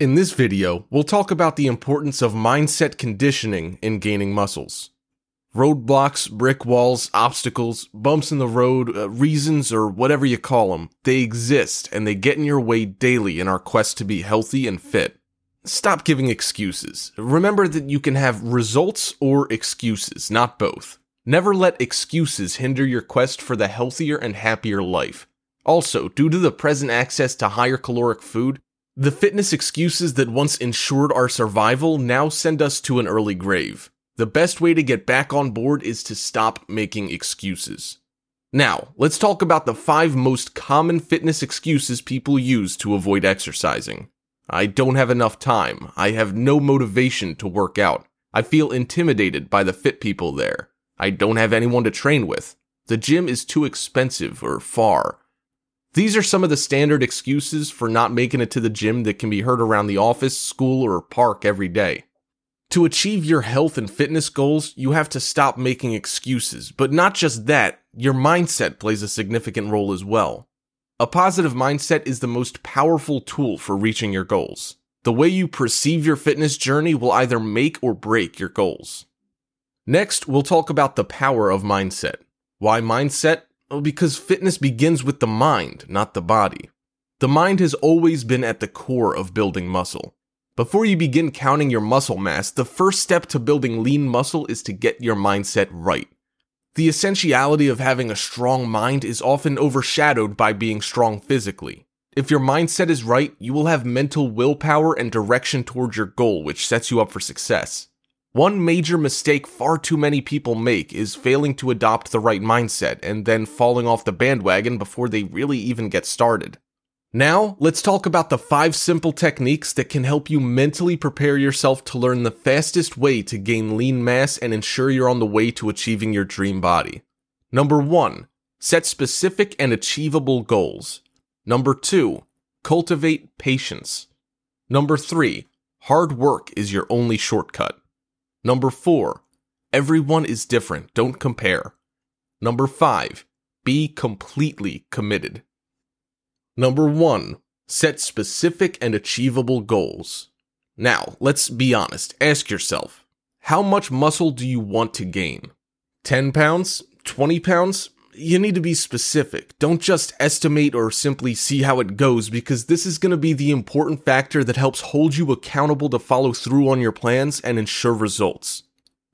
In this video, we'll talk about the importance of mindset conditioning in gaining muscles. Roadblocks, brick walls, obstacles, bumps in the road, uh, reasons, or whatever you call them, they exist and they get in your way daily in our quest to be healthy and fit. Stop giving excuses. Remember that you can have results or excuses, not both. Never let excuses hinder your quest for the healthier and happier life. Also, due to the present access to higher caloric food, the fitness excuses that once ensured our survival now send us to an early grave. The best way to get back on board is to stop making excuses. Now, let's talk about the five most common fitness excuses people use to avoid exercising. I don't have enough time. I have no motivation to work out. I feel intimidated by the fit people there. I don't have anyone to train with. The gym is too expensive or far. These are some of the standard excuses for not making it to the gym that can be heard around the office, school, or park every day. To achieve your health and fitness goals, you have to stop making excuses. But not just that, your mindset plays a significant role as well. A positive mindset is the most powerful tool for reaching your goals. The way you perceive your fitness journey will either make or break your goals. Next, we'll talk about the power of mindset. Why mindset? Well, because fitness begins with the mind, not the body. The mind has always been at the core of building muscle. Before you begin counting your muscle mass, the first step to building lean muscle is to get your mindset right. The essentiality of having a strong mind is often overshadowed by being strong physically. If your mindset is right, you will have mental willpower and direction towards your goal, which sets you up for success. One major mistake far too many people make is failing to adopt the right mindset and then falling off the bandwagon before they really even get started. Now, let's talk about the five simple techniques that can help you mentally prepare yourself to learn the fastest way to gain lean mass and ensure you're on the way to achieving your dream body. Number one, set specific and achievable goals. Number two, cultivate patience. Number three, hard work is your only shortcut. Number four, everyone is different. Don't compare. Number five, be completely committed. Number one, set specific and achievable goals. Now, let's be honest. Ask yourself, how much muscle do you want to gain? 10 pounds? 20 pounds? You need to be specific. Don't just estimate or simply see how it goes because this is going to be the important factor that helps hold you accountable to follow through on your plans and ensure results.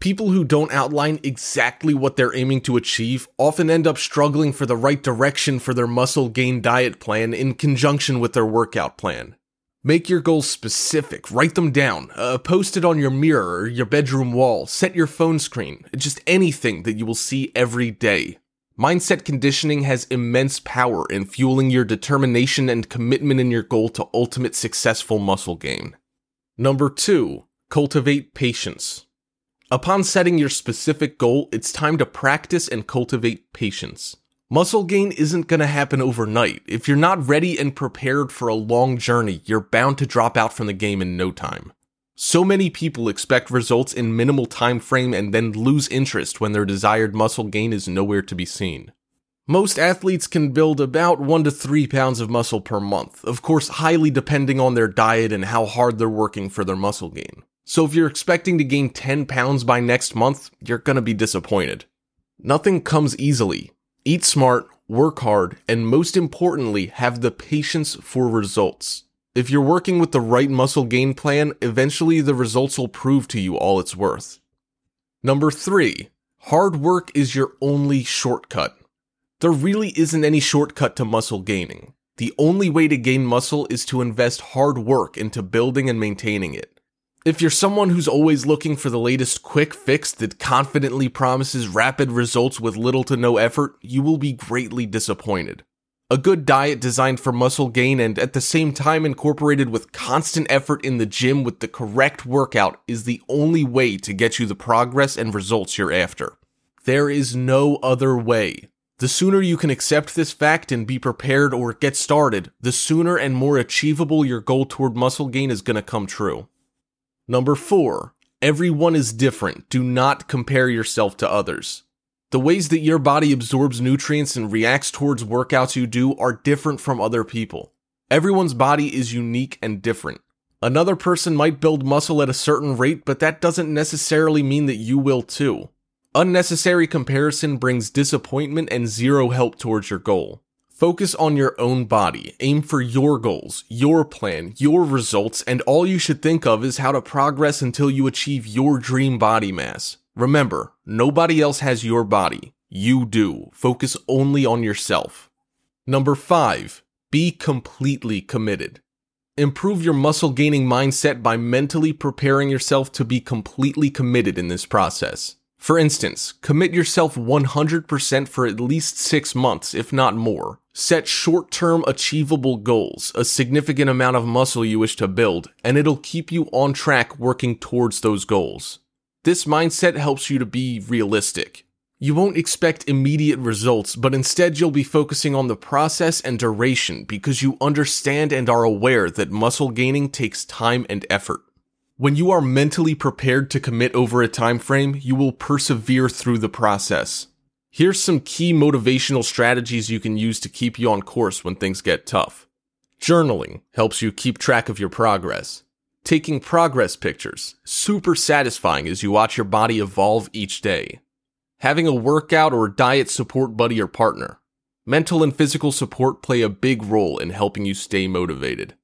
People who don't outline exactly what they're aiming to achieve often end up struggling for the right direction for their muscle gain diet plan in conjunction with their workout plan. Make your goals specific, write them down, uh, post it on your mirror or your bedroom wall, set your phone screen, just anything that you will see every day. Mindset conditioning has immense power in fueling your determination and commitment in your goal to ultimate successful muscle gain. Number two, cultivate patience. Upon setting your specific goal, it's time to practice and cultivate patience. Muscle gain isn't going to happen overnight. If you're not ready and prepared for a long journey, you're bound to drop out from the game in no time. So many people expect results in minimal time frame and then lose interest when their desired muscle gain is nowhere to be seen. Most athletes can build about 1 to 3 pounds of muscle per month, of course, highly depending on their diet and how hard they're working for their muscle gain. So if you're expecting to gain 10 pounds by next month, you're gonna be disappointed. Nothing comes easily. Eat smart, work hard, and most importantly, have the patience for results. If you're working with the right muscle gain plan, eventually the results will prove to you all it's worth. Number three, hard work is your only shortcut. There really isn't any shortcut to muscle gaining. The only way to gain muscle is to invest hard work into building and maintaining it. If you're someone who's always looking for the latest quick fix that confidently promises rapid results with little to no effort, you will be greatly disappointed. A good diet designed for muscle gain and at the same time incorporated with constant effort in the gym with the correct workout is the only way to get you the progress and results you're after. There is no other way. The sooner you can accept this fact and be prepared or get started, the sooner and more achievable your goal toward muscle gain is going to come true. Number four, everyone is different. Do not compare yourself to others. The ways that your body absorbs nutrients and reacts towards workouts you do are different from other people. Everyone's body is unique and different. Another person might build muscle at a certain rate, but that doesn't necessarily mean that you will too. Unnecessary comparison brings disappointment and zero help towards your goal. Focus on your own body, aim for your goals, your plan, your results, and all you should think of is how to progress until you achieve your dream body mass. Remember, nobody else has your body. You do. Focus only on yourself. Number 5. Be completely committed. Improve your muscle gaining mindset by mentally preparing yourself to be completely committed in this process. For instance, commit yourself 100% for at least six months, if not more. Set short term achievable goals, a significant amount of muscle you wish to build, and it'll keep you on track working towards those goals. This mindset helps you to be realistic. You won't expect immediate results, but instead you'll be focusing on the process and duration because you understand and are aware that muscle gaining takes time and effort. When you are mentally prepared to commit over a time frame, you will persevere through the process. Here's some key motivational strategies you can use to keep you on course when things get tough. Journaling helps you keep track of your progress. Taking progress pictures, super satisfying as you watch your body evolve each day. Having a workout or diet support buddy or partner. Mental and physical support play a big role in helping you stay motivated.